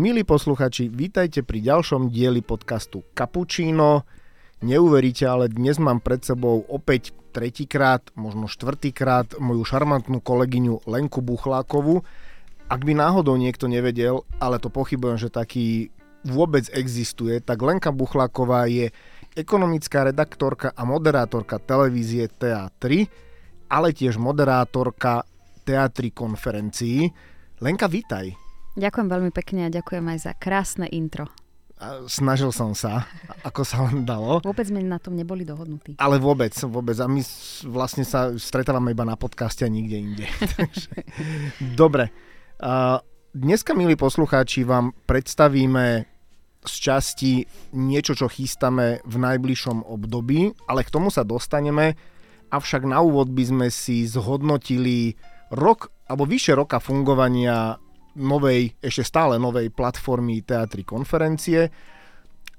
Milí posluchači, vítajte pri ďalšom dieli podcastu Cappuccino. Neuveríte, ale dnes mám pred sebou opäť tretíkrát, možno štvrtýkrát moju šarmantnú kolegyňu Lenku Buchlákovú. Ak by náhodou niekto nevedel, ale to pochybujem, že taký vôbec existuje, tak Lenka Buchláková je ekonomická redaktorka a moderátorka televízie TA3, ale tiež moderátorka teatri konferencií. Lenka, vítaj. Ďakujem veľmi pekne a ďakujem aj za krásne intro. Snažil som sa, ako sa len dalo. Vôbec sme na tom neboli dohodnutí. Ale vôbec, vôbec. A my vlastne sa stretávame iba na podcaste a nikde inde. Dobre. Dneska, milí poslucháči, vám predstavíme z časti niečo, čo chystáme v najbližšom období, ale k tomu sa dostaneme. Avšak na úvod by sme si zhodnotili rok alebo vyše roka fungovania novej, ešte stále novej platformy Teatry konferencie.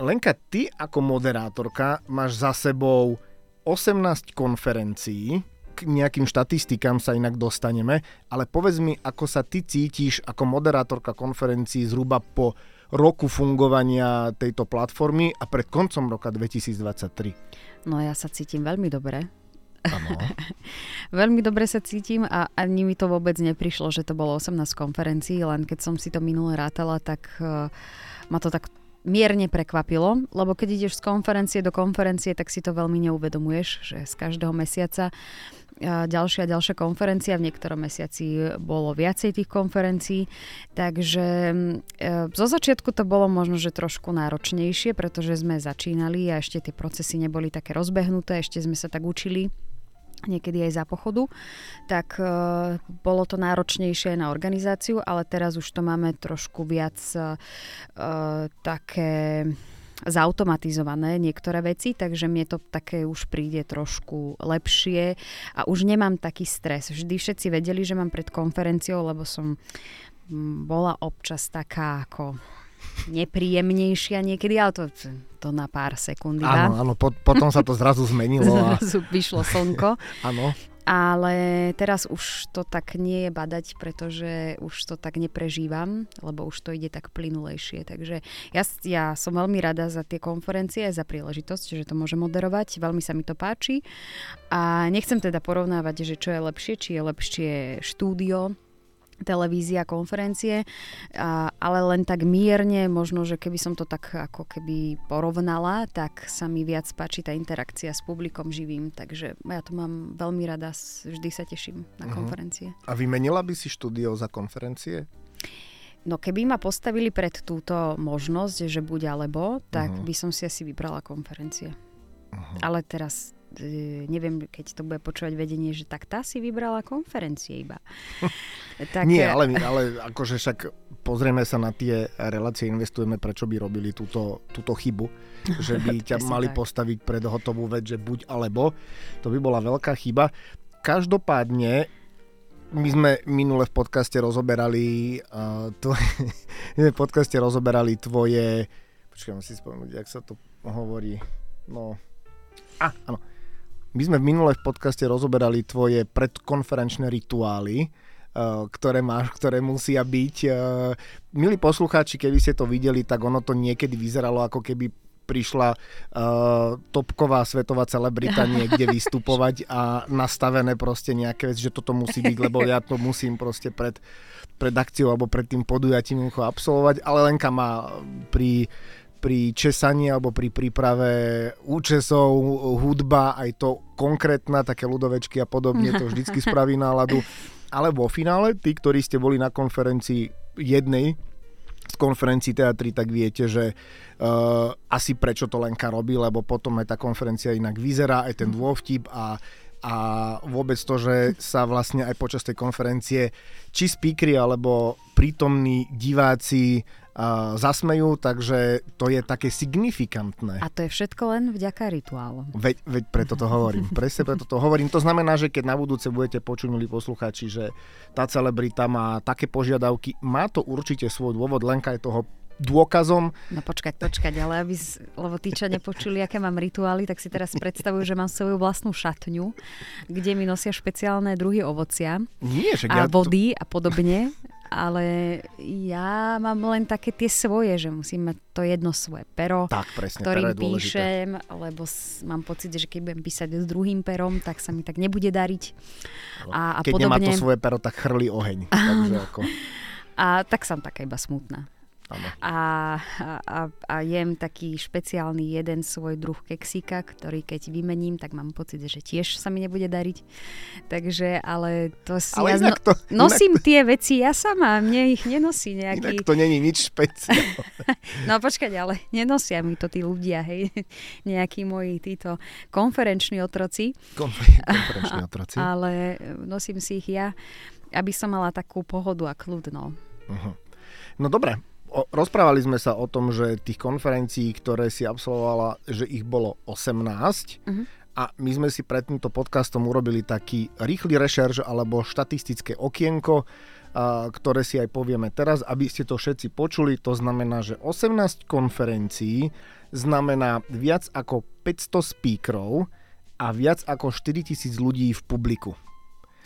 Lenka, ty ako moderátorka máš za sebou 18 konferencií, k nejakým štatistikám sa inak dostaneme, ale povedz mi, ako sa ty cítiš ako moderátorka konferencií zhruba po roku fungovania tejto platformy a pred koncom roka 2023. No ja sa cítim veľmi dobre, Veľmi dobre sa cítim a ani mi to vôbec neprišlo, že to bolo 18 konferencií, len keď som si to minule rátala, tak uh, ma to tak mierne prekvapilo, lebo keď ideš z konferencie do konferencie, tak si to veľmi neuvedomuješ, že z každého mesiaca ďalšia a ďalšia konferencia. V niektorom mesiaci bolo viacej tých konferencií. Takže e, zo začiatku to bolo možno, že trošku náročnejšie, pretože sme začínali a ešte tie procesy neboli také rozbehnuté, ešte sme sa tak učili niekedy aj za pochodu, tak e, bolo to náročnejšie na organizáciu, ale teraz už to máme trošku viac e, také zautomatizované niektoré veci, takže mne to také už príde trošku lepšie a už nemám taký stres. Vždy všetci vedeli, že mám pred konferenciou, lebo som bola občas taká ako nepríjemnejšia niekedy, ale to, to na pár sekúnd. Áno, áno, po, potom sa to zrazu zmenilo. Zrazu vyšlo slnko. áno. Ale teraz už to tak nie je badať, pretože už to tak neprežívam, lebo už to ide tak plynulejšie. Takže ja, ja som veľmi rada za tie konferencie, za príležitosť, že to môžem moderovať. Veľmi sa mi to páči. A nechcem teda porovnávať, že čo je lepšie, či je lepšie štúdio televízia, konferencie, a, ale len tak mierne, možno, že keby som to tak ako keby porovnala, tak sa mi viac páči tá interakcia s publikom živým, takže ja to mám veľmi rada, vždy sa teším na uh-huh. konferencie. A vymenila by si štúdio za konferencie? No keby ma postavili pred túto možnosť, že buď alebo, tak uh-huh. by som si asi vybrala konferencie. Uh-huh. Ale teraz neviem, keď to bude počúvať vedenie, že tak tá si vybrala konferencie iba. tak, Nie, ale, ale akože však pozrieme sa na tie relácie, investujeme, prečo by robili túto, túto chybu, že by ťa mali tak. postaviť pred hotovú vec, že buď alebo. To by bola veľká chyba. Každopádne my sme minule v podcaste rozoberali uh, tvoje, v podcaste rozoberali tvoje počkaj, si spomenúť, jak sa to hovorí no a, áno my sme v minulé v podcaste rozoberali tvoje predkonferenčné rituály, uh, ktoré máš, ktoré musia byť. Uh, milí poslucháči, keby ste to videli, tak ono to niekedy vyzeralo ako keby prišla uh, topková svetová celebrita niekde vystupovať a nastavené proste nejaké vec, že toto musí byť, lebo ja to musím proste pred, pred akciou alebo pred tým podujatím absolvovať, ale Lenka má pri pri česaní alebo pri príprave účesov, hudba, aj to konkrétna, také ľudovečky a podobne, to vždycky spraví náladu. Ale vo finále, tí, ktorí ste boli na konferencii jednej z konferencií teatry, tak viete, že uh, asi prečo to Lenka robí, lebo potom aj tá konferencia inak vyzerá, aj ten mhm. dôvtip a a vôbec to, že sa vlastne aj počas tej konferencie či speakery alebo prítomní diváci uh, zasmejú, takže to je také signifikantné. A to je všetko len vďaka rituálom. Veď, veď preto to hovorím. Presne preto to hovorím. To znamená, že keď na budúce budete počuť, milí poslucháči, že tá celebrita má také požiadavky, má to určite svoj dôvod, Lenka je toho dôkazom. No počkať, počkať, ale aby, lebo tí, čo nepočuli, aké mám rituály, tak si teraz predstavujú, že mám svoju vlastnú šatňu, kde mi nosia špeciálne druhy ovocia Nie, a ja vody to... a podobne. Ale ja mám len také tie svoje, že musím mať to jedno svoje pero, tak, presne, ktorým píšem, lebo mám pocit, že keď budem písať s druhým perom, tak sa mi tak nebude dariť. A, a keď podobne. nemá to svoje pero, tak chrli oheň. Takže ako... A tak som taká iba smutná. A, a, a jem taký špeciálny jeden svoj druh keksíka, ktorý keď vymením, tak mám pocit, že tiež sa mi nebude dariť. Takže, ale to si ale ja no, to, nosím inak... tie veci ja sama, mne ich nenosí nejaký... Inak to není nič špeciálne. no počkať, ale nenosia mi to tí ľudia, hej, nejakí moji títo konferenční otroci. Konfer- konferenční otroci. ale nosím si ich ja, aby som mala takú pohodu a kľud, no. Uh-huh. No dobre, rozprávali sme sa o tom, že tých konferencií, ktoré si absolvovala, že ich bolo 18 uh-huh. a my sme si pred týmto podcastom urobili taký rýchly rešerž alebo štatistické okienko, ktoré si aj povieme teraz, aby ste to všetci počuli. To znamená, že 18 konferencií znamená viac ako 500 speakerov a viac ako 4000 ľudí v publiku.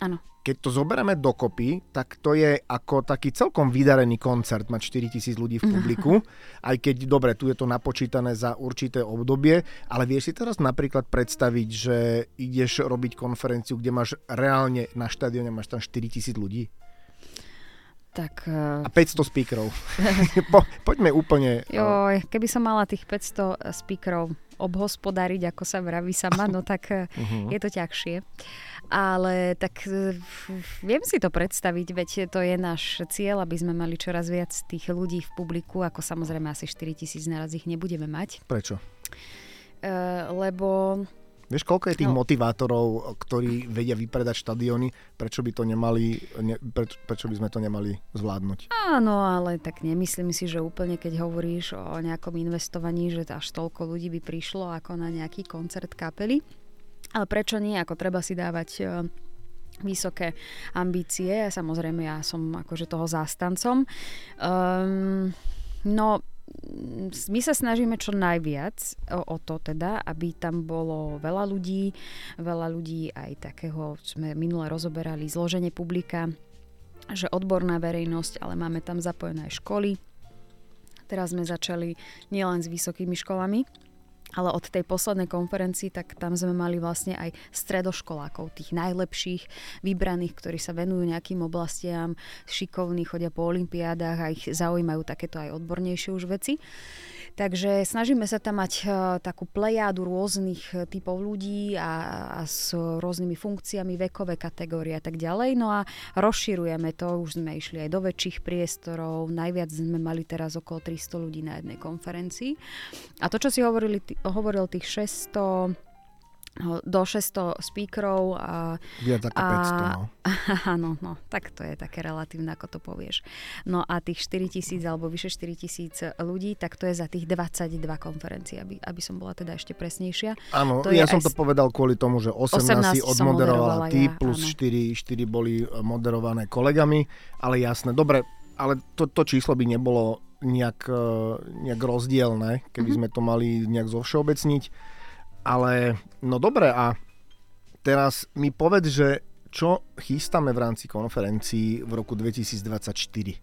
Áno keď to zoberieme dokopy, tak to je ako taký celkom vydarený koncert, mať 4000 ľudí v publiku, aj keď, dobre, tu je to napočítané za určité obdobie, ale vieš si teraz napríklad predstaviť, že ideš robiť konferenciu, kde máš reálne na štadióne máš tam 4000 ľudí? Tak, uh... A 500 speakerov. po, poďme úplne... Eh, Joj, keby som mala tých 500 speakerov obhospodariť, ako sa vraví sama, no tak uh-huh. je to ťažšie. Ale tak viem si to predstaviť, veď to je náš cieľ, aby sme mali čoraz viac tých ľudí v publiku, ako samozrejme asi 4 tisíc naraz ich nebudeme mať. Prečo? Uh, lebo Vieš, koľko je tých no. motivátorov, ktorí vedia vypredať štadióny, prečo by to nemali, ne, preč, prečo by sme to nemali zvládnuť? Áno, ale tak nemyslím si, že úplne keď hovoríš o nejakom investovaní, že až toľko ľudí by prišlo ako na nejaký koncert kapely. Ale prečo nie? Ako treba si dávať e, vysoké ambície. Samozrejme, ja som akože toho zástancom. Um, no, my sa snažíme čo najviac o, o to teda, aby tam bolo veľa ľudí, veľa ľudí aj takého, sme minule rozoberali, zloženie publika, že odborná verejnosť, ale máme tam zapojené aj školy. Teraz sme začali nielen s vysokými školami, ale od tej poslednej konferencii, tak tam sme mali vlastne aj stredoškolákov, tých najlepších, vybraných, ktorí sa venujú nejakým oblastiam, šikovní, chodia po olimpiádach a ich zaujímajú takéto aj odbornejšie už veci. Takže snažíme sa tam mať uh, takú plejádu rôznych e, typov ľudí a, a s rôznymi funkciami, vekové kategórie a tak ďalej. No a rozširujeme to, už sme išli aj do väčších priestorov, najviac sme mali teraz okolo 300 ľudí na jednej konferencii. A to, čo si hovorili, hovoril tých 600 No, do 600 speakerov. A, Viac ako a, 500, no. Áno, no, tak to je také relatívne, ako to povieš. No a tých 4 tisíc alebo vyše 4 tisíc ľudí, tak to je za tých 22 konferencií, aby, aby som bola teda ešte presnejšia. Áno, ja som to povedal kvôli tomu, že 18, 18 si odmoderovala ty, ja, plus 4, 4 boli eh, moderované kolegami, ale jasné, dobre, ale to, to číslo by nebolo nejak, eh, nejak rozdielne, keby mm-hmm. sme to mali nejak zovšeobecniť ale no dobre a teraz mi povedz, že čo chystáme v rámci konferencií v roku 2024?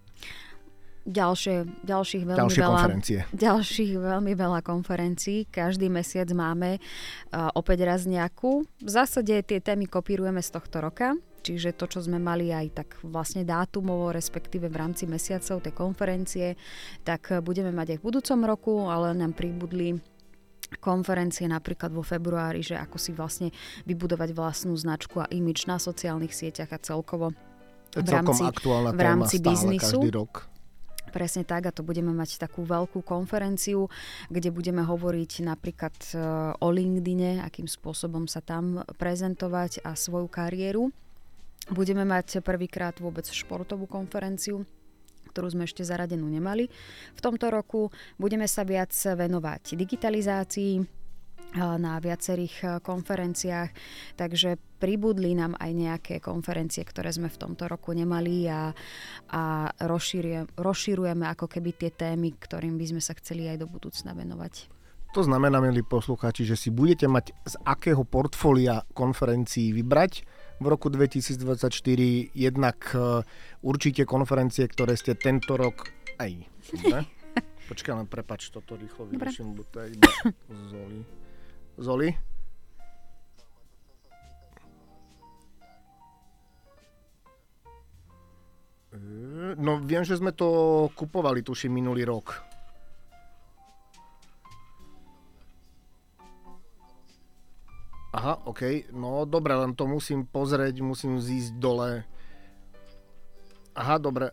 Ďalšie, ďalších veľmi Ďalšie veľa, konferencie. Ďalších veľmi veľa konferencií. Každý mesiac máme uh, opäť raz nejakú. V zásade tie témy kopírujeme z tohto roka, čiže to, čo sme mali aj tak vlastne dátumovo, respektíve v rámci mesiacov tej konferencie, tak budeme mať aj v budúcom roku, ale nám pribudli konferencie napríklad vo februári, že ako si vlastne vybudovať vlastnú značku a imič na sociálnych sieťach a celkovo v rámci, v rámci biznisu. Každý rok. Presne tak a to budeme mať takú veľkú konferenciu, kde budeme hovoriť napríklad e, o LinkedIne, akým spôsobom sa tam prezentovať a svoju kariéru. Budeme mať prvýkrát vôbec športovú konferenciu, ktorú sme ešte zaradenú nemali. V tomto roku budeme sa viac venovať digitalizácii, na viacerých konferenciách, takže pribudli nám aj nejaké konferencie, ktoré sme v tomto roku nemali a, a rozširujeme ako keby tie témy, ktorým by sme sa chceli aj do budúcna venovať. To znamená, milí poslucháči, že si budete mať z akého portfólia konferencií vybrať, v roku 2024. Jednak uh, určite konferencie, ktoré ste tento rok... Aj, ne? Počkaj, len prepač, toto rýchlo vyrieším, bo to iba Zoli. Zoli? No viem, že sme to kupovali, tuším, minulý rok. Aha, OK. No dobre, len to musím pozrieť, musím zísť dole. Aha, dobre.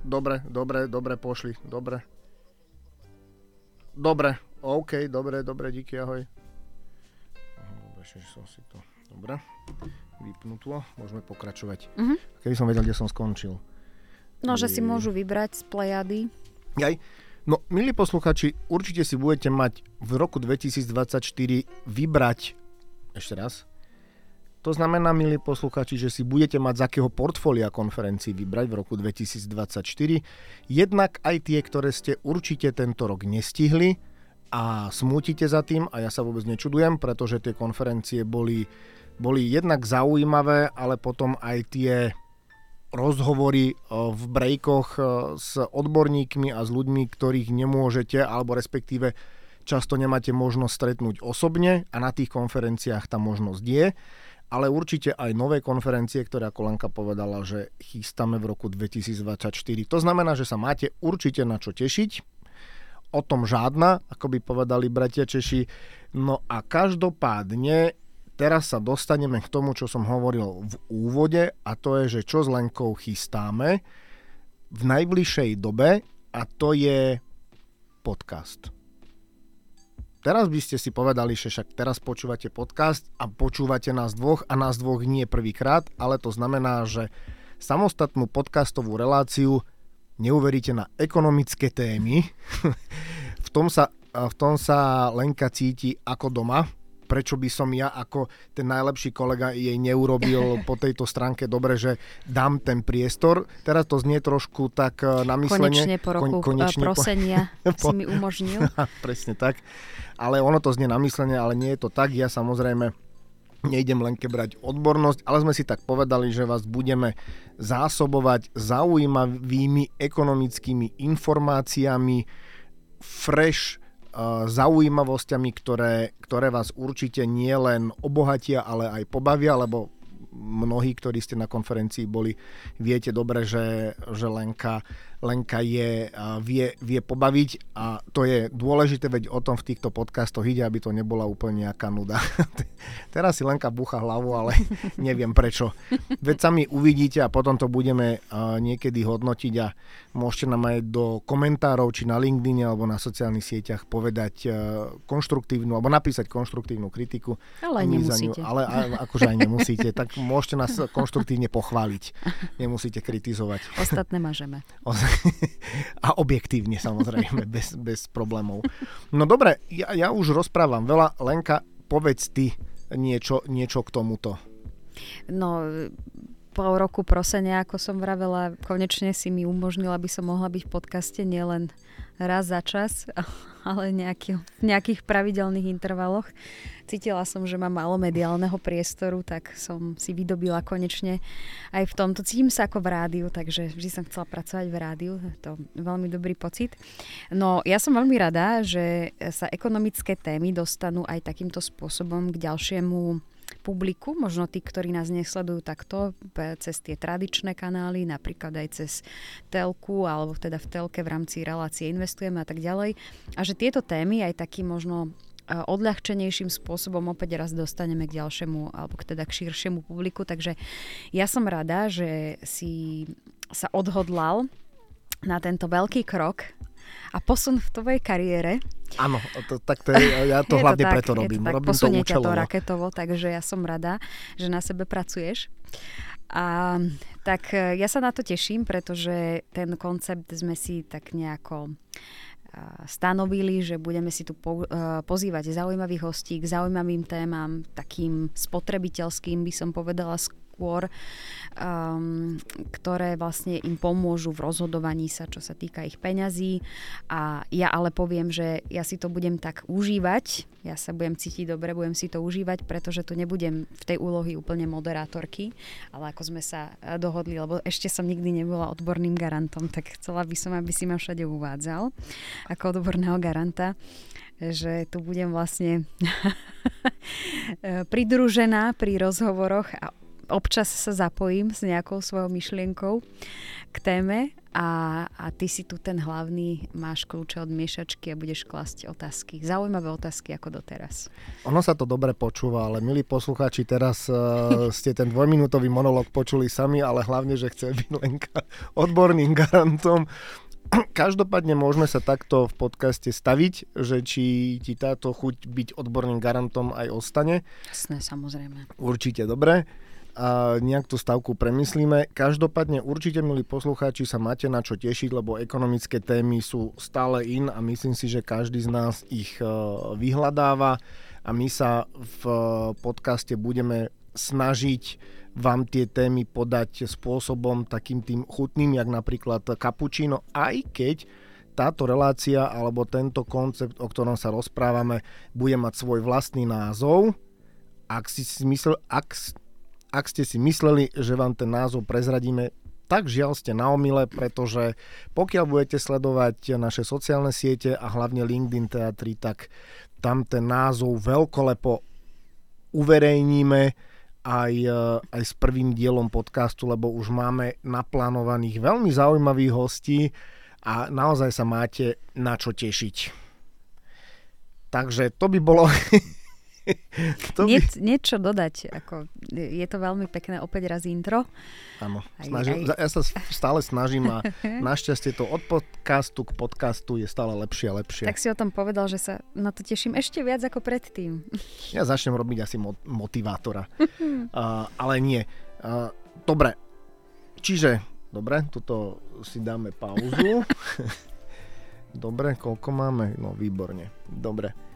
Dobre, dobre, dobre, pošli. Dobre. Dobre, OK, dobre, dobre, díky, ahoj. Dobre, že som si to... Dobre, vypnutlo, môžeme pokračovať. Uh-huh. Keby som vedel, kde som skončil. No, že si môžu vybrať z plejady. Jaj. No, milí posluchači, určite si budete mať v roku 2024 vybrať, ešte raz, to znamená, milí posluchači, že si budete mať z akého portfólia konferencií vybrať v roku 2024. Jednak aj tie, ktoré ste určite tento rok nestihli a smútite za tým a ja sa vôbec nečudujem, pretože tie konferencie boli, boli jednak zaujímavé, ale potom aj tie rozhovory e, v brejkoch e, s odborníkmi a s ľuďmi, ktorých nemôžete, alebo respektíve často nemáte možnosť stretnúť osobne a na tých konferenciách tá možnosť je. Ale určite aj nové konferencie, ktoré ako Lenka povedala, že chystáme v roku 2024. To znamená, že sa máte určite na čo tešiť. O tom žádna, ako by povedali bratia Češi. No a každopádne teraz sa dostaneme k tomu, čo som hovoril v úvode a to je, že čo s Lenkou chystáme v najbližšej dobe a to je podcast. Teraz by ste si povedali, že však teraz počúvate podcast a počúvate nás dvoch a nás dvoch nie prvýkrát, ale to znamená, že samostatnú podcastovú reláciu neuveríte na ekonomické témy. v, tom sa, v tom sa Lenka cíti ako doma, prečo by som ja ako ten najlepší kolega jej neurobil po tejto stránke dobre, že dám ten priestor. Teraz to znie trošku tak eh, na myslenie. Konečne po roku Kon, konečne prosenia po... si mi umožnil. Presne tak. Ale ono to znie na myslenie, ale nie je to tak. Ja samozrejme nejdem len brať odbornosť, ale sme si tak povedali, že vás budeme zásobovať zaujímavými ekonomickými informáciami, fresh, zaujímavosťami, ktoré, ktoré vás určite nie len obohatia, ale aj pobavia, lebo mnohí, ktorí ste na konferencii boli, viete dobre, že, že Lenka Lenka je, vie, vie pobaviť a to je dôležité, veď o tom v týchto podcastoch ide, aby to nebola úplne nejaká nuda. Teraz si Lenka búcha hlavu, ale neviem prečo. Veď sami uvidíte a potom to budeme niekedy hodnotiť a môžete nám aj do komentárov, či na LinkedIn alebo na sociálnych sieťach povedať konštruktívnu, alebo napísať konštruktívnu kritiku. Ale nemusíte. Ňu, ale akože aj nemusíte, tak môžete nás konštruktívne pochváliť. Nemusíte kritizovať. Ostatné mažeme. a objektívne samozrejme, bez, bez problémov. No dobre, ja, ja už rozprávam veľa. Lenka, povedz ty niečo, niečo k tomuto. No, pol roku prosenia, ako som vravela, konečne si mi umožnila, aby som mohla byť v podcaste nielen raz za čas, ale nejaký, v nejakých pravidelných intervaloch. Cítila som, že mám málo mediálneho priestoru, tak som si vydobila konečne aj v tomto. Cítim sa ako v rádiu, takže vždy som chcela pracovať v rádiu. To je veľmi dobrý pocit. No ja som veľmi rada, že sa ekonomické témy dostanú aj takýmto spôsobom k ďalšiemu publiku, možno tí, ktorí nás nesledujú takto cez tie tradičné kanály, napríklad aj cez telku, alebo teda v telke v rámci relácie investujeme a tak ďalej. A že tieto témy aj taký možno e, odľahčenejším spôsobom opäť raz dostaneme k ďalšiemu, alebo teda k širšiemu publiku. Takže ja som rada, že si sa odhodlal na tento veľký krok a posun v tvojej kariére. Áno, to, tak to je, ja to je hlavne to tak, preto robím. To tak, robím to to raketovo, takže ja som rada, že na sebe pracuješ. A tak e, ja sa na to teším, pretože ten koncept sme si tak nejako e, stanovili, že budeme si tu po, e, pozývať zaujímavých hostí k zaujímavým témam, takým spotrebiteľským by som povedala skôr, um, ktoré vlastne im pomôžu v rozhodovaní sa, čo sa týka ich peňazí. A ja ale poviem, že ja si to budem tak užívať, ja sa budem cítiť dobre, budem si to užívať, pretože tu nebudem v tej úlohy úplne moderátorky, ale ako sme sa e, dohodli, lebo ešte som nikdy nebola odborným garantom, tak chcela by som, aby si ma všade uvádzal ako odborného garanta že tu budem vlastne pridružená pri rozhovoroch a občas sa zapojím s nejakou svojou myšlienkou k téme a, a ty si tu ten hlavný, máš kľúče od miešačky a budeš klasť otázky. Zaujímavé otázky ako doteraz. Ono sa to dobre počúva, ale milí poslucháči, teraz uh, ste ten dvojminútový monolog počuli sami, ale hlavne, že chce byť Lenka odborným garantom. Každopádne môžeme sa takto v podcaste staviť, že či ti táto chuť byť odborným garantom aj ostane. Jasné, samozrejme. Určite dobre a nejak tú stavku premyslíme. Každopádne určite, milí poslucháči, sa máte na čo tešiť, lebo ekonomické témy sú stále in a myslím si, že každý z nás ich e, vyhľadáva a my sa v e, podcaste budeme snažiť vám tie témy podať spôsobom takým tým chutným, jak napríklad kapučino, aj keď táto relácia alebo tento koncept, o ktorom sa rozprávame, bude mať svoj vlastný názov. Ak si myslel, ak ak ste si mysleli, že vám ten názov prezradíme, tak žiaľ ste na omile, pretože pokiaľ budete sledovať naše sociálne siete a hlavne LinkedIn Teatry, tak tam ten názov veľkolepo uverejníme aj, e, aj s prvým dielom podcastu, lebo už máme naplánovaných veľmi zaujímavých hostí a naozaj sa máte na čo tešiť. Takže to by bolo to by... Nie, niečo dodať. Ako, je to veľmi pekné opäť raz intro. Áno, snažím, aj... ja sa stále snažím a našťastie to od podcastu k podcastu je stále lepšie a lepšie. Tak si o tom povedal, že sa na to teším ešte viac ako predtým. Ja začnem robiť asi motivátora. uh, ale nie. Uh, dobre, čiže, dobre, tuto si dáme pauzu. dobre, koľko máme? No, výborne. Dobre.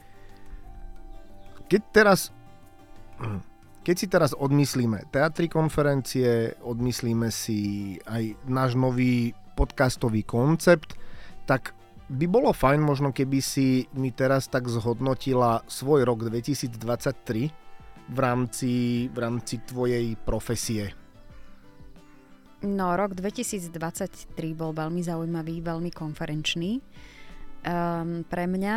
Keď teraz, keď si teraz odmyslíme teatri konferencie, odmyslíme si aj náš nový podcastový koncept, tak by bolo fajn možno, keby si mi teraz tak zhodnotila svoj rok 2023 v rámci, v rámci tvojej profesie. No, rok 2023 bol veľmi zaujímavý, veľmi konferenčný um, pre mňa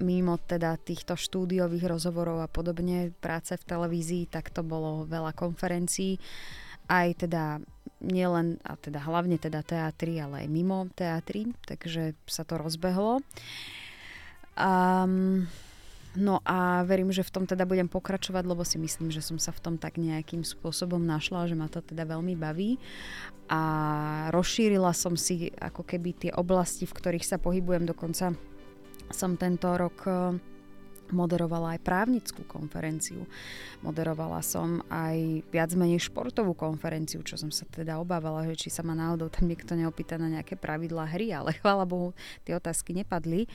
mimo teda týchto štúdiových rozhovorov a podobne, práce v televízii, tak to bolo veľa konferencií, aj teda nielen, a teda hlavne teda teatri, ale aj mimo teatri, takže sa to rozbehlo. Um, no a verím, že v tom teda budem pokračovať, lebo si myslím, že som sa v tom tak nejakým spôsobom našla, že ma to teda veľmi baví. A rozšírila som si ako keby tie oblasti, v ktorých sa pohybujem dokonca som tento rok eh, moderovala aj právnickú konferenciu. Moderovala som aj viac menej športovú konferenciu, čo som sa teda obávala, že či sa ma náhodou tam niekto neopýta na nejaké pravidlá hry, ale chvála Bohu, tie otázky nepadli.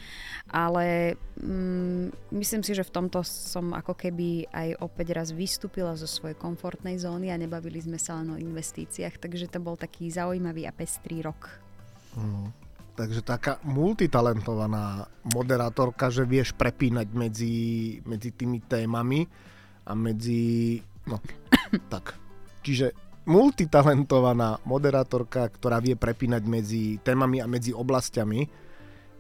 Ale mm, myslím si, že v tomto som ako keby aj opäť raz vystúpila zo svojej komfortnej zóny a nebavili sme sa len o investíciách, takže to bol taký zaujímavý a pestrý rok. Mm. Takže taká multitalentovaná moderátorka, že vieš prepínať medzi, medzi tými témami a medzi... No, tak. Čiže multitalentovaná moderátorka, ktorá vie prepínať medzi témami a medzi oblastiami,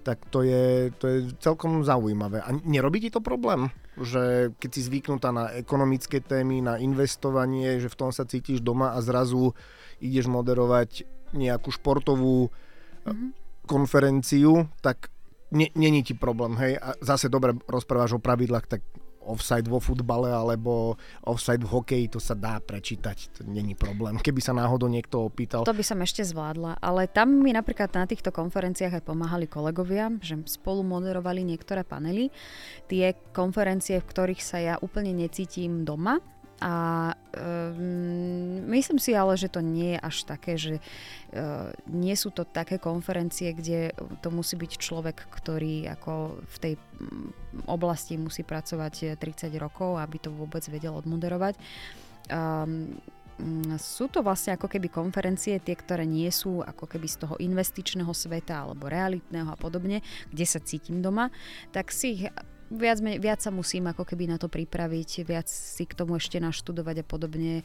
tak to je, to je celkom zaujímavé. A nerobí ti to problém? Že keď si zvyknutá na ekonomické témy, na investovanie, že v tom sa cítiš doma a zrazu ideš moderovať nejakú športovú mm-hmm konferenciu, tak není ti problém, hej. A zase dobre rozprávaš o pravidlách, tak offside vo futbale alebo offside v hokeji, to sa dá prečítať, to není problém. Keby sa náhodou niekto opýtal. To by som ešte zvládla, ale tam mi napríklad na týchto konferenciách aj pomáhali kolegovia, že spolu moderovali niektoré panely. Tie konferencie, v ktorých sa ja úplne necítim doma, a um, myslím si ale, že to nie je až také, že uh, nie sú to také konferencie, kde to musí byť človek, ktorý ako v tej mm, oblasti musí pracovať 30 rokov, aby to vôbec vedel odmoderovať. Um, mm, sú to vlastne ako keby konferencie, tie, ktoré nie sú ako keby z toho investičného sveta alebo realitného a podobne, kde sa cítim doma, tak si ich viac, viac sa musím ako keby na to pripraviť, viac si k tomu ešte naštudovať a podobne,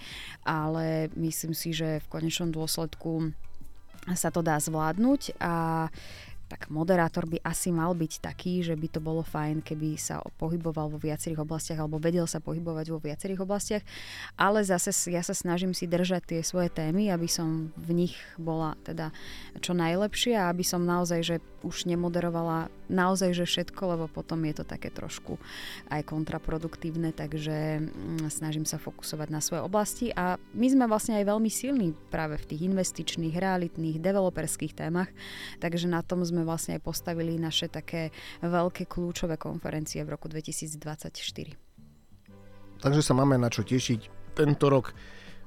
ale myslím si, že v konečnom dôsledku sa to dá zvládnuť a tak moderátor by asi mal byť taký, že by to bolo fajn, keby sa pohyboval vo viacerých oblastiach alebo vedel sa pohybovať vo viacerých oblastiach, ale zase ja sa snažím si držať tie svoje témy, aby som v nich bola teda čo najlepšie a aby som naozaj, že už nemoderovala naozaj, že všetko, lebo potom je to také trošku aj kontraproduktívne, takže mm, snažím sa fokusovať na svoje oblasti a my sme vlastne aj veľmi silní práve v tých investičných, realitných, developerských témach, takže na tom sme vlastne aj postavili naše také veľké kľúčové konferencie v roku 2024. Takže sa máme na čo tešiť. Tento rok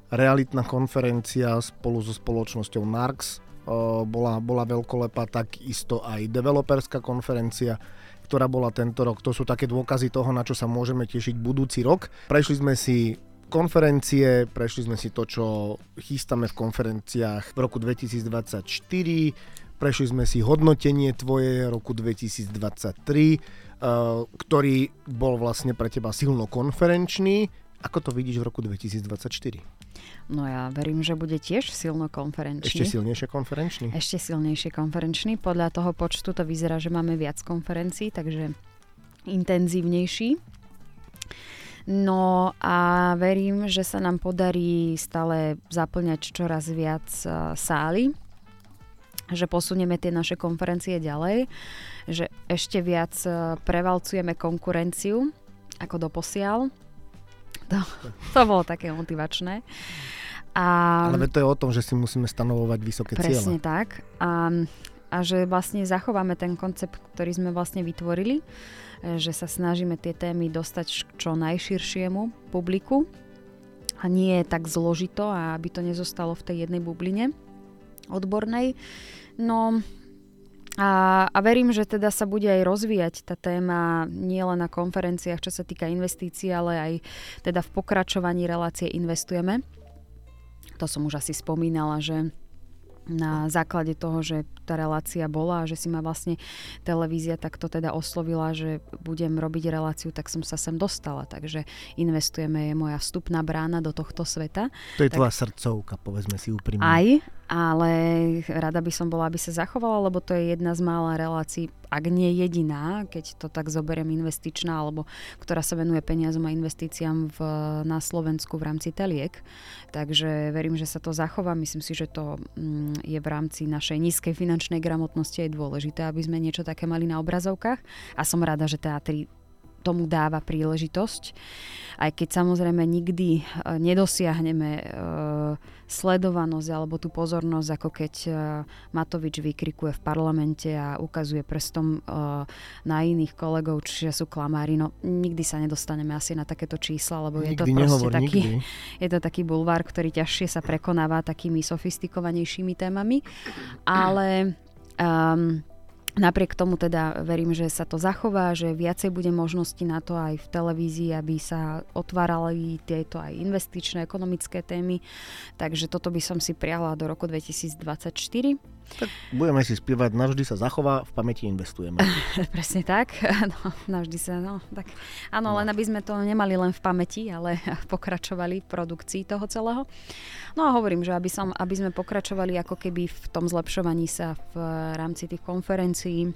realitná konferencia spolu so spoločnosťou NARX bola, bola veľkolepá, takisto aj developerská konferencia, ktorá bola tento rok. To sú také dôkazy toho, na čo sa môžeme tešiť budúci rok. Prešli sme si konferencie, prešli sme si to, čo chystáme v konferenciách v roku 2024, prešli sme si hodnotenie tvoje roku 2023, ktorý bol vlastne pre teba silno konferenčný. Ako to vidíš v roku 2024? No ja verím, že bude tiež silno konferenčný. Ešte silnejšie konferenčný? Ešte silnejšie konferenčný. Podľa toho počtu to vyzerá, že máme viac konferencií, takže intenzívnejší. No a verím, že sa nám podarí stále zaplňať čoraz viac e, sály, že posunieme tie naše konferencie ďalej, že ešte viac e, prevalcujeme konkurenciu ako doposiaľ to, to bolo také motivačné. A, Ale to je o tom, že si musíme stanovovať vysoké presne cieľe. Presne tak. A, a že vlastne zachováme ten koncept, ktorý sme vlastne vytvorili, že sa snažíme tie témy dostať čo najširšiemu publiku a nie je tak zložito a aby to nezostalo v tej jednej bubline odbornej. No a, a verím, že teda sa bude aj rozvíjať tá téma nielen na konferenciách, čo sa týka investícií, ale aj teda v pokračovaní relácie investujeme. To som už asi spomínala, že na základe toho, že tá relácia bola a že si ma vlastne televízia takto teda oslovila, že budem robiť reláciu, tak som sa sem dostala. Takže investujeme, je moja vstupná brána do tohto sveta. To je tak, tvoja srdcovka, povedzme si úprimne. Aj, ale rada by som bola, aby sa zachovala, lebo to je jedna z mála relácií, ak nie jediná, keď to tak zoberiem investičná, alebo ktorá sa venuje peniazom a investíciám v, na Slovensku v rámci Teliek. Takže verím, že sa to zachová. Myslím si, že to mm, je v rámci našej nízkej finančnej gramotnosti aj dôležité, aby sme niečo také mali na obrazovkách. A som rada, že teatri tomu dáva príležitosť. Aj keď samozrejme nikdy e, nedosiahneme e, sledovanosť alebo tú pozornosť, ako keď e, Matovič vykrikuje v parlamente a ukazuje prstom na iných kolegov, čiže sú klamári. No nikdy sa nedostaneme asi na takéto čísla, lebo nikdy je to proste taký, je to taký bulvár, ktorý ťažšie sa prekonáva takými sofistikovanejšími témami. Ale um, Napriek tomu teda verím, že sa to zachová, že viacej bude možnosti na to aj v televízii, aby sa otvárali tieto aj investičné, ekonomické témy. Takže toto by som si priala do roku 2024. Tak budeme si spievať, navždy sa zachová, v pamäti investujeme. Presne tak, no, navždy sa, no, tak áno, no. len aby sme to nemali len v pamäti, ale pokračovali v produkcii toho celého. No a hovorím, že aby, som, aby sme pokračovali ako keby v tom zlepšovaní sa v rámci tých konferencií,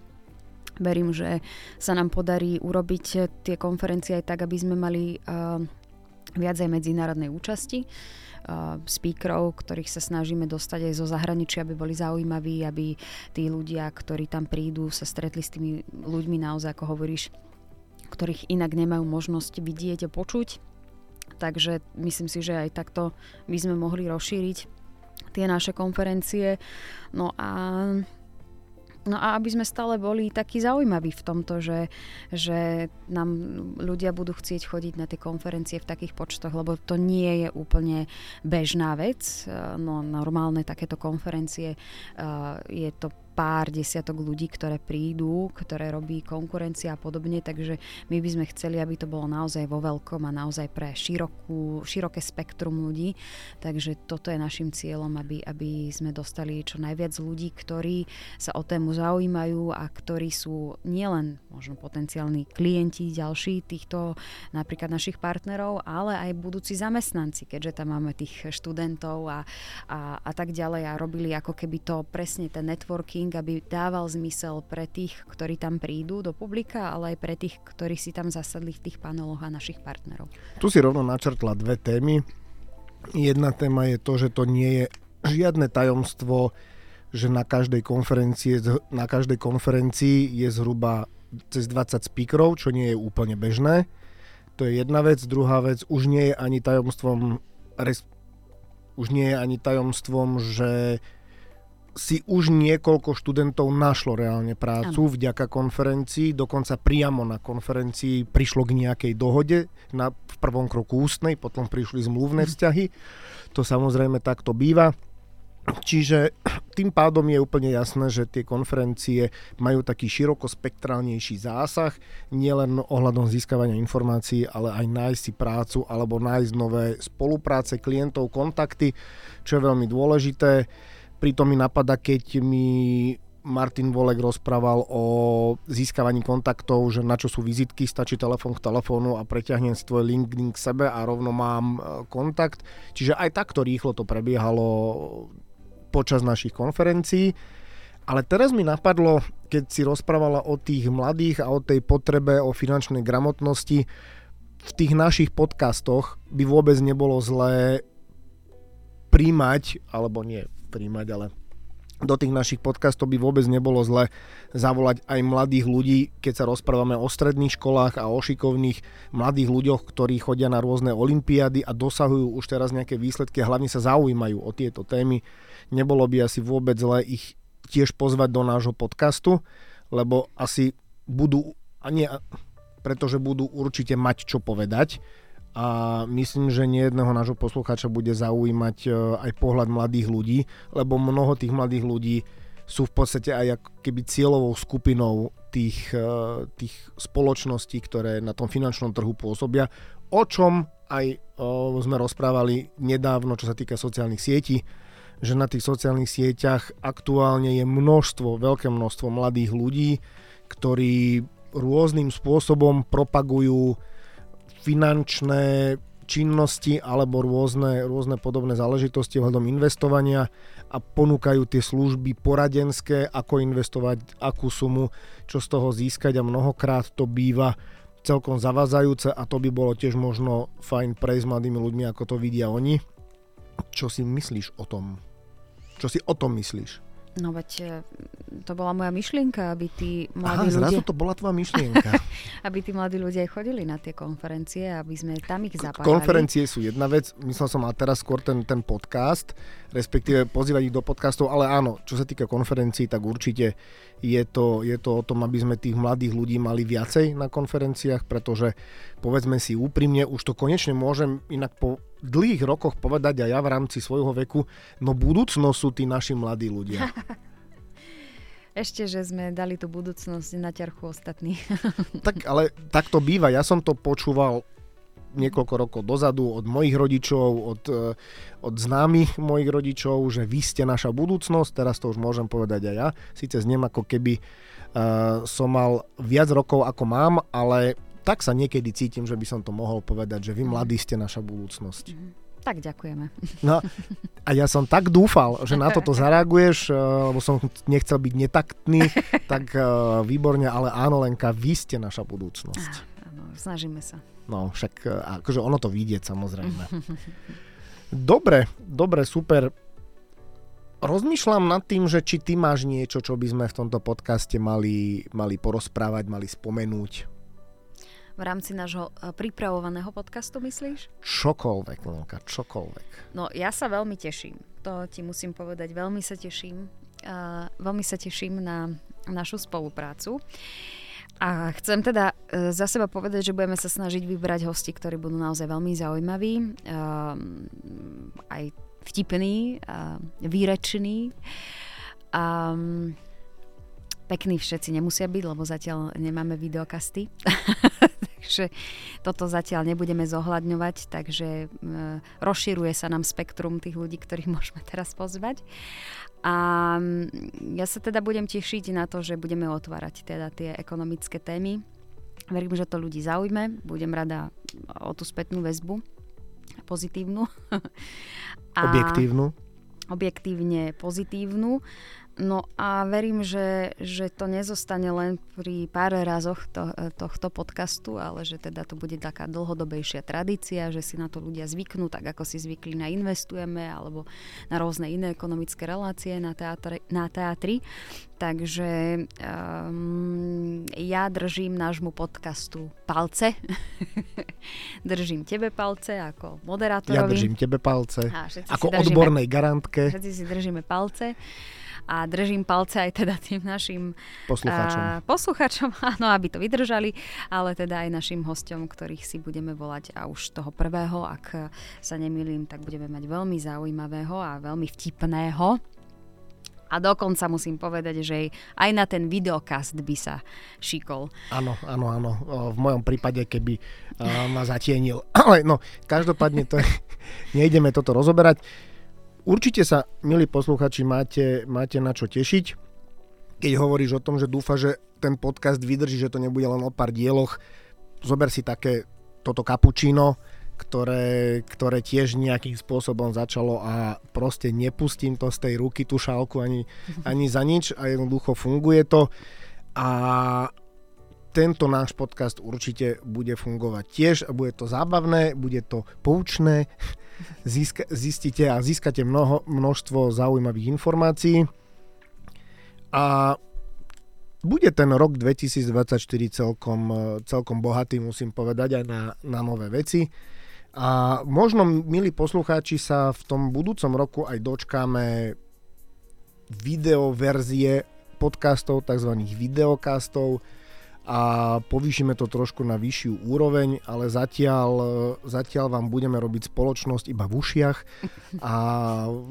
verím, že sa nám podarí urobiť tie konferencie aj tak, aby sme mali uh, viac aj medzinárodnej účasti speakerov, ktorých sa snažíme dostať aj zo zahraničia, aby boli zaujímaví, aby tí ľudia, ktorí tam prídu, sa stretli s tými ľuďmi naozaj, ako hovoríš, ktorých inak nemajú možnosť vidieť a počuť Takže myslím si, že aj takto by sme mohli rozšíriť tie naše konferencie. No a No a aby sme stále boli takí zaujímaví v tomto, že, že nám ľudia budú chcieť chodiť na tie konferencie v takých počtoch, lebo to nie je úplne bežná vec. No normálne takéto konferencie je to pár desiatok ľudí, ktoré prídu, ktoré robí konkurencia a podobne, takže my by sme chceli, aby to bolo naozaj vo veľkom a naozaj pre širokú, široké spektrum ľudí. Takže toto je našim cieľom, aby, aby sme dostali čo najviac ľudí, ktorí sa o tému zaujímajú a ktorí sú nielen možno potenciálni klienti ďalší týchto napríklad našich partnerov, ale aj budúci zamestnanci, keďže tam máme tých študentov a, a, a tak ďalej a robili ako keby to presne ten networking marketing, aby dával zmysel pre tých, ktorí tam prídu do publika, ale aj pre tých, ktorí si tam zasadli v tých paneloch a našich partnerov. Tu si rovno načrtla dve témy. Jedna téma je to, že to nie je žiadne tajomstvo, že na každej konferencii, na každej konferencii je zhruba cez 20 speakerov, čo nie je úplne bežné. To je jedna vec. Druhá vec, už nie je ani tajomstvom už nie je ani tajomstvom, že si už niekoľko študentov našlo reálne prácu ano. vďaka konferencii, dokonca priamo na konferencii prišlo k nejakej dohode, na, v prvom kroku ústnej, potom prišli zmluvné mhm. vzťahy. To samozrejme takto býva. Čiže tým pádom je úplne jasné, že tie konferencie majú taký širokospektrálnejší zásah, nielen ohľadom získavania informácií, ale aj nájsť si prácu alebo nájsť nové spolupráce klientov, kontakty, čo je veľmi dôležité. Pritom mi napadá, keď mi Martin Volek rozprával o získavaní kontaktov, že na čo sú vizitky, stačí telefón k telefónu a preťahnem si tvoj LinkedIn k sebe a rovno mám e, kontakt. Čiže aj takto rýchlo to prebiehalo počas našich konferencií. Ale teraz mi napadlo, keď si rozprávala o tých mladých a o tej potrebe o finančnej gramotnosti, v tých našich podcastoch by vôbec nebolo zlé príjmať, alebo nie príjmať, ale do tých našich podcastov by vôbec nebolo zle zavolať aj mladých ľudí, keď sa rozprávame o stredných školách a o šikovných mladých ľuďoch, ktorí chodia na rôzne olimpiády a dosahujú už teraz nejaké výsledky a hlavne sa zaujímajú o tieto témy. Nebolo by asi vôbec zle ich tiež pozvať do nášho podcastu, lebo asi budú, a nie, pretože budú určite mať čo povedať a myslím, že nejedného nášho poslucháča bude zaujímať e, aj pohľad mladých ľudí, lebo mnoho tých mladých ľudí sú v podstate aj ako keby cieľovou skupinou tých, e, tých spoločností, ktoré na tom finančnom trhu pôsobia, o čom aj o, sme rozprávali nedávno, čo sa týka sociálnych sietí, že na tých sociálnych sieťach aktuálne je množstvo, veľké množstvo mladých ľudí, ktorí rôznym spôsobom propagujú finančné činnosti alebo rôzne, rôzne podobné záležitosti ohľadom investovania a ponúkajú tie služby poradenské, ako investovať, akú sumu, čo z toho získať a mnohokrát to býva celkom zavazajúce a to by bolo tiež možno fajn prejsť mladými ľuďmi, ako to vidia oni. Čo si myslíš o tom? Čo si o tom myslíš? No veď e, to bola moja myšlienka, aby tí mladí Aha, ľudia... to bola tvoja myšlienka. aby tí mladí ľudia chodili na tie konferencie, aby sme tam ich zapájali. Konferencie sú jedna vec, myslel som a teraz skôr ten, ten podcast, respektíve pozývať ich do podcastov, ale áno, čo sa týka konferencií, tak určite je to, je to o tom, aby sme tých mladých ľudí mali viacej na konferenciách, pretože povedzme si úprimne, už to konečne môžem inak po dlhých rokoch povedať aj ja v rámci svojho veku, no budúcnosť sú tí naši mladí ľudia. Ešte, že sme dali tú budúcnosť na ťarchu ostatní. tak ale tak to býva. Ja som to počúval niekoľko rokov dozadu od mojich rodičov, od, eh, od známych mojich rodičov, že vy ste naša budúcnosť, teraz to už môžem povedať aj ja. Síce znem ako keby uh, som mal viac rokov ako mám, ale tak sa niekedy cítim, že by som to mohol povedať, že vy mladí ste naša budúcnosť. Mm-hmm. Tak ďakujeme. No a ja som tak dúfal, že na toto zareaguješ, eh, lebo som nechcel byť netaktný, tak výborne, ale áno Lenka, vy ste naša budúcnosť. Áno, snažíme sa. No, však e, akože ono to vidieť samozrejme. Dobre, dobre, super. Rozmýšľam nad tým, že či ty máš niečo, čo by sme v tomto podcaste mali, mali porozprávať, mali spomenúť. V rámci nášho e, pripravovaného podcastu, myslíš? Čokoľvek, Lenka, čokoľvek. No, ja sa veľmi teším. To ti musím povedať. Veľmi sa teším. Uh, veľmi sa teším na našu spoluprácu. Uh, a chcem teda e, za seba povedať, že budeme sa snažiť vybrať hosti, ktorí budú naozaj veľmi zaujímaví, e, aj vtipní, výreční. A Pekní všetci nemusia byť, lebo zatiaľ nemáme videokasty. takže toto zatiaľ nebudeme zohľadňovať, takže e, rozširuje sa nám spektrum tých ľudí, ktorých môžeme teraz pozvať. A ja sa teda budem tešiť na to, že budeme otvárať teda tie ekonomické témy. Verím, že to ľudí zaujme. Budem rada o tú spätnú väzbu pozitívnu. A objektívnu. Objektívne pozitívnu. No a verím, že, že to nezostane len pri pár razoch to, tohto podcastu, ale že teda to bude taká dlhodobejšia tradícia, že si na to ľudia zvyknú, tak ako si zvykli na investujeme alebo na rôzne iné ekonomické relácie na, teatri, na teatri. Takže um, ja držím nášmu podcastu palce. držím tebe palce ako moderátorovi. Ja držím tebe palce. ako držíme, odbornej garantke. Všetci si držíme palce a držím palce aj teda tým našim poslucháčom. A, poslucháčom, áno, aby to vydržali, ale teda aj našim hostom, ktorých si budeme volať a už toho prvého, ak sa nemýlim, tak budeme mať veľmi zaujímavého a veľmi vtipného. A dokonca musím povedať, že aj na ten videokast by sa šikol. Áno, áno, áno. V mojom prípade, keby ma zatienil. Ale no, každopádne to nejdeme toto rozoberať. Určite sa, milí posluchači, máte, máte na čo tešiť. Keď hovoríš o tom, že dúfa, že ten podcast vydrží, že to nebude len o pár dieloch, zober si také toto kapučino, ktoré, ktoré tiež nejakým spôsobom začalo a proste nepustím to z tej ruky, tú šálku ani, ani za nič a jednoducho funguje to. A tento náš podcast určite bude fungovať tiež a bude to zábavné, bude to poučné získa, zistíte a získate mnoho, množstvo zaujímavých informácií. A bude ten rok 2024 celkom, celkom bohatý, musím povedať, aj na, na nové veci. A možno, milí poslucháči, sa v tom budúcom roku aj dočkáme videoverzie podcastov, tzv. videokastov, a povýšime to trošku na vyššiu úroveň, ale zatiaľ, zatiaľ vám budeme robiť spoločnosť iba v ušiach. A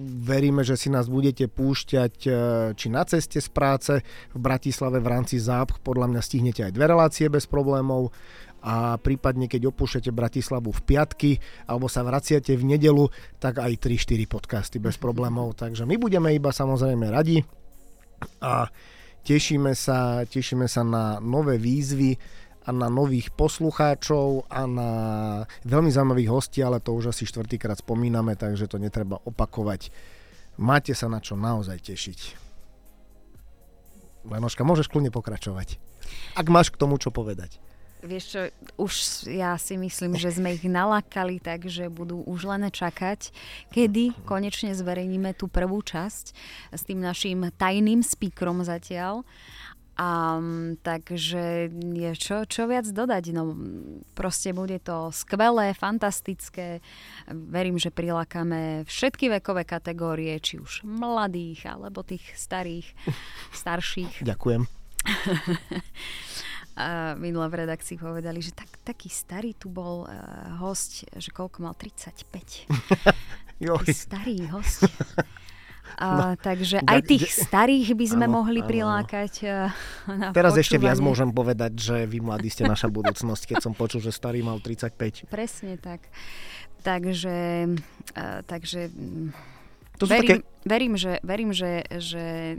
veríme, že si nás budete púšťať e, či na ceste z práce. V Bratislave v rámci ZÁP, podľa mňa stihnete aj dve relácie bez problémov. A prípadne keď opúšťate Bratislavu v piatky alebo sa vraciate v nedelu, tak aj 3-4 podcasty bez problémov. Takže my budeme iba samozrejme radi. A Tešíme sa, tešíme sa na nové výzvy a na nových poslucháčov a na veľmi zaujímavých hostí, ale to už asi štvrtýkrát spomíname, takže to netreba opakovať. Máte sa na čo naozaj tešiť. Lenoška, môžeš kľudne pokračovať. Ak máš k tomu čo povedať. Vieš čo, už ja si myslím, že sme ich nalakali, takže budú už len čakať, kedy konečne zverejníme tú prvú časť s tým našim tajným speakerom zatiaľ. A, takže je čo, čo viac dodať? No, proste bude to skvelé, fantastické. Verím, že prilákame všetky vekové kategórie, či už mladých, alebo tých starých, starších. Ďakujem. A minule v redakcii povedali, že tak, taký starý tu bol uh, host, že koľko mal 35. taký starý host. A, no, takže aj tých starých by sme áno, mohli áno, prilákať uh, na Teraz počúvanie. ešte viac môžem povedať, že vy mladí ste naša budúcnosť, keď som počul, že starý mal 35. Presne tak. Takže, uh, takže mm, to verím, také... verím, že, verím, že, že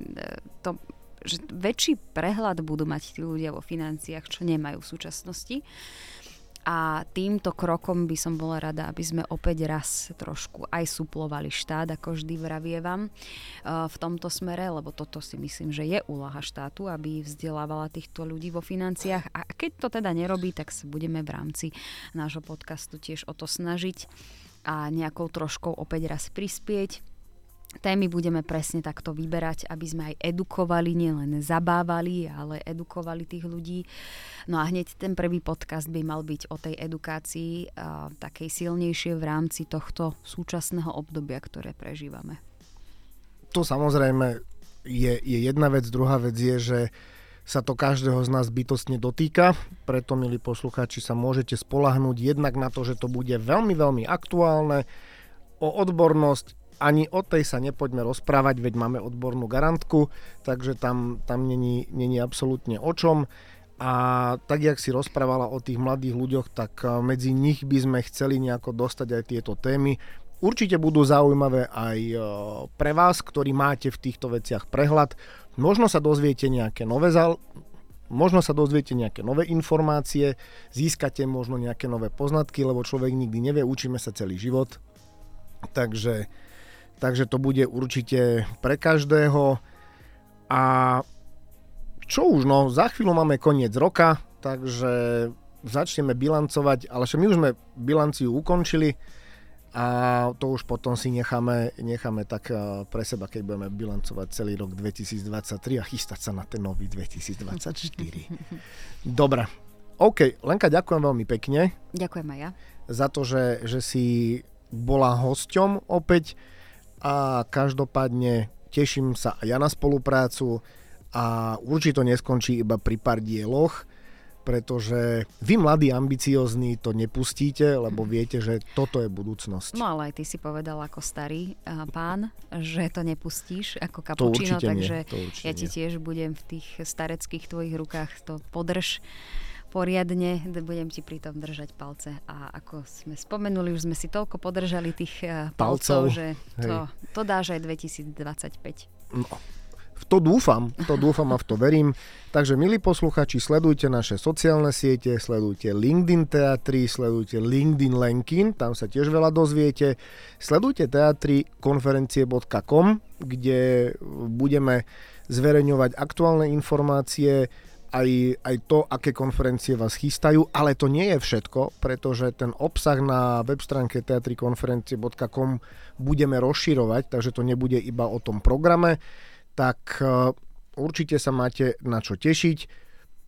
to že väčší prehľad budú mať tí ľudia vo financiách, čo nemajú v súčasnosti. A týmto krokom by som bola rada, aby sme opäť raz trošku aj suplovali štát, ako vždy vravievam, uh, v tomto smere, lebo toto si myslím, že je úloha štátu, aby vzdelávala týchto ľudí vo financiách. A keď to teda nerobí, tak sa budeme v rámci nášho podcastu tiež o to snažiť a nejakou troškou opäť raz prispieť témy budeme presne takto vyberať, aby sme aj edukovali, nielen zabávali, ale edukovali tých ľudí. No a hneď ten prvý podcast by mal byť o tej edukácii a, takej silnejšie v rámci tohto súčasného obdobia, ktoré prežívame. To samozrejme je, je jedna vec, druhá vec je, že sa to každého z nás bytostne dotýka, preto, milí poslucháči, sa môžete spolahnúť jednak na to, že to bude veľmi, veľmi aktuálne, o odbornosť ani o tej sa nepoďme rozprávať, veď máme odbornú garantku, takže tam, tam není, není absolútne o čom. A tak, jak si rozprávala o tých mladých ľuďoch, tak eh, medzi nich by sme chceli nejako dostať aj tieto témy. Určite budú zaujímavé aj eh, pre vás, ktorí máte v týchto veciach prehľad. Možno sa dozviete nejaké nové zal- Možno sa dozviete nejaké nové informácie, získate možno nejaké nové poznatky, lebo človek nikdy nevie, učíme sa celý život. Takže takže to bude určite pre každého. A čo už, no, za chvíľu máme koniec roka, takže začneme bilancovať, ale však my už sme bilanciu ukončili a to už potom si necháme, necháme tak eh, pre seba, keď budeme bilancovať celý rok 2023 a chystať sa na ten nový 2024. Dobre. OK, Lenka, ďakujem veľmi pekne. Ďakujem aj ja. Za to, že, že si bola hosťom opäť a každopádne teším sa aj ja na spoluprácu a určite to neskončí iba pri pár dieloch, pretože vy mladí ambiciozní to nepustíte, lebo viete, že toto je budúcnosť. No ale aj ty si povedal ako starý uh, pán, že to nepustíš ako kapučino, takže nie, ja ti nie. tiež budem v tých stareckých tvojich rukách to podrž poriadne, budem ti pri tom držať palce. A ako sme spomenuli, už sme si toľko podržali tých eh, palcov, palcov že to, to dáš aj 2025. No, v to dúfam, v to dúfam a v to verím. Takže milí posluchači, sledujte naše sociálne siete, sledujte LinkedIn Teatry, sledujte LinkedIn Lenkin, tam sa tiež veľa dozviete. Sledujte teatry konferencie.com, kde budeme zverejňovať aktuálne informácie, aj, aj to, aké konferencie vás chystajú, ale to nie je všetko, pretože ten obsah na web stránke teatrikonferencie.com budeme rozširovať, takže to nebude iba o tom programe, tak e, určite sa máte na čo tešiť.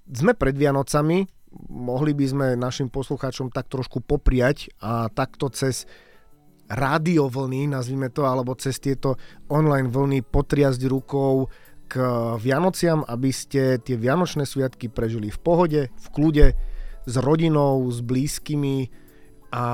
Sme pred Vianocami, mohli by sme našim poslucháčom tak trošku popriať a takto cez rádio vlny, nazvime to, alebo cez tieto online vlny potriasť rukou, k Vianociam, aby ste tie Vianočné sviatky prežili v pohode, v kľude, s rodinou, s blízkymi a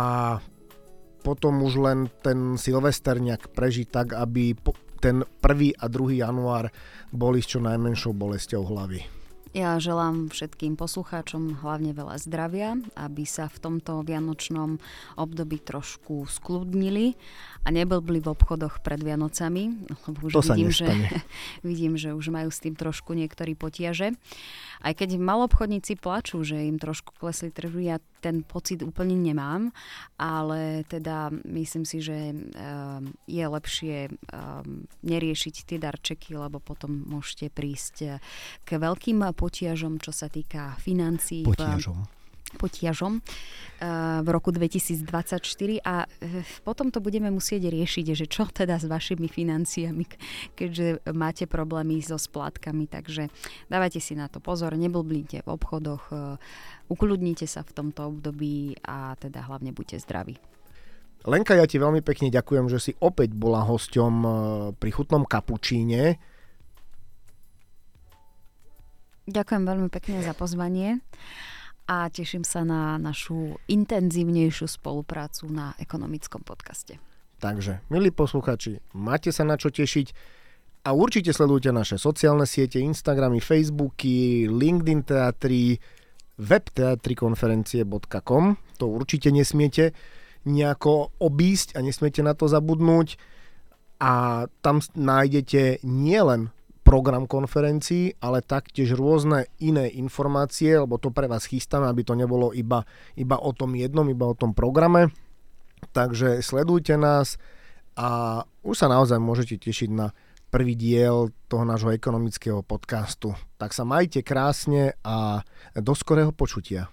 potom už len ten Silvester nejak prežiť tak, aby ten 1. a 2. január boli s čo najmenšou bolesťou hlavy. Ja želám všetkým poslucháčom hlavne veľa zdravia, aby sa v tomto vianočnom období trošku skludnili a neblbli v obchodoch pred Vianocami, lebo už to vidím, že, vidím, že už majú s tým trošku niektorí potiaže. Aj keď malobchodníci plačú, že im trošku klesli tržby, ja ten pocit úplne nemám, ale teda myslím si, že um, je lepšie um, neriešiť tie darčeky, lebo potom môžete prísť k veľkým potiažom, čo sa týka financií. Potiažom. V, potiažom v roku 2024 a e, potom to budeme musieť riešiť, že čo teda s vašimi financiami, keďže máte problémy so splátkami, takže dávajte si na to pozor, neblblíte v obchodoch, e, ukľudnite sa v tomto období a teda hlavne buďte zdraví. Lenka, ja ti veľmi pekne ďakujem, že si opäť bola hosťom pri chutnom kapučíne. Ďakujem veľmi pekne za pozvanie a teším sa na našu intenzívnejšiu spoluprácu na ekonomickom podcaste. Takže, milí posluchači, máte sa na čo tešiť a určite sledujte naše sociálne siete, Instagramy, Facebooky, LinkedIn teatry, webteatrikonferencie.com. To určite nesmiete nejako obísť a nesmiete na to zabudnúť. A tam nájdete nielen program konferencií, ale taktiež rôzne iné informácie, lebo to pre vás chystáme, aby to nebolo iba, iba o tom jednom, iba o tom programe. Takže sledujte nás a už sa naozaj môžete tešiť na prvý diel toho nášho ekonomického podcastu. Tak sa majte krásne a do skorého počutia.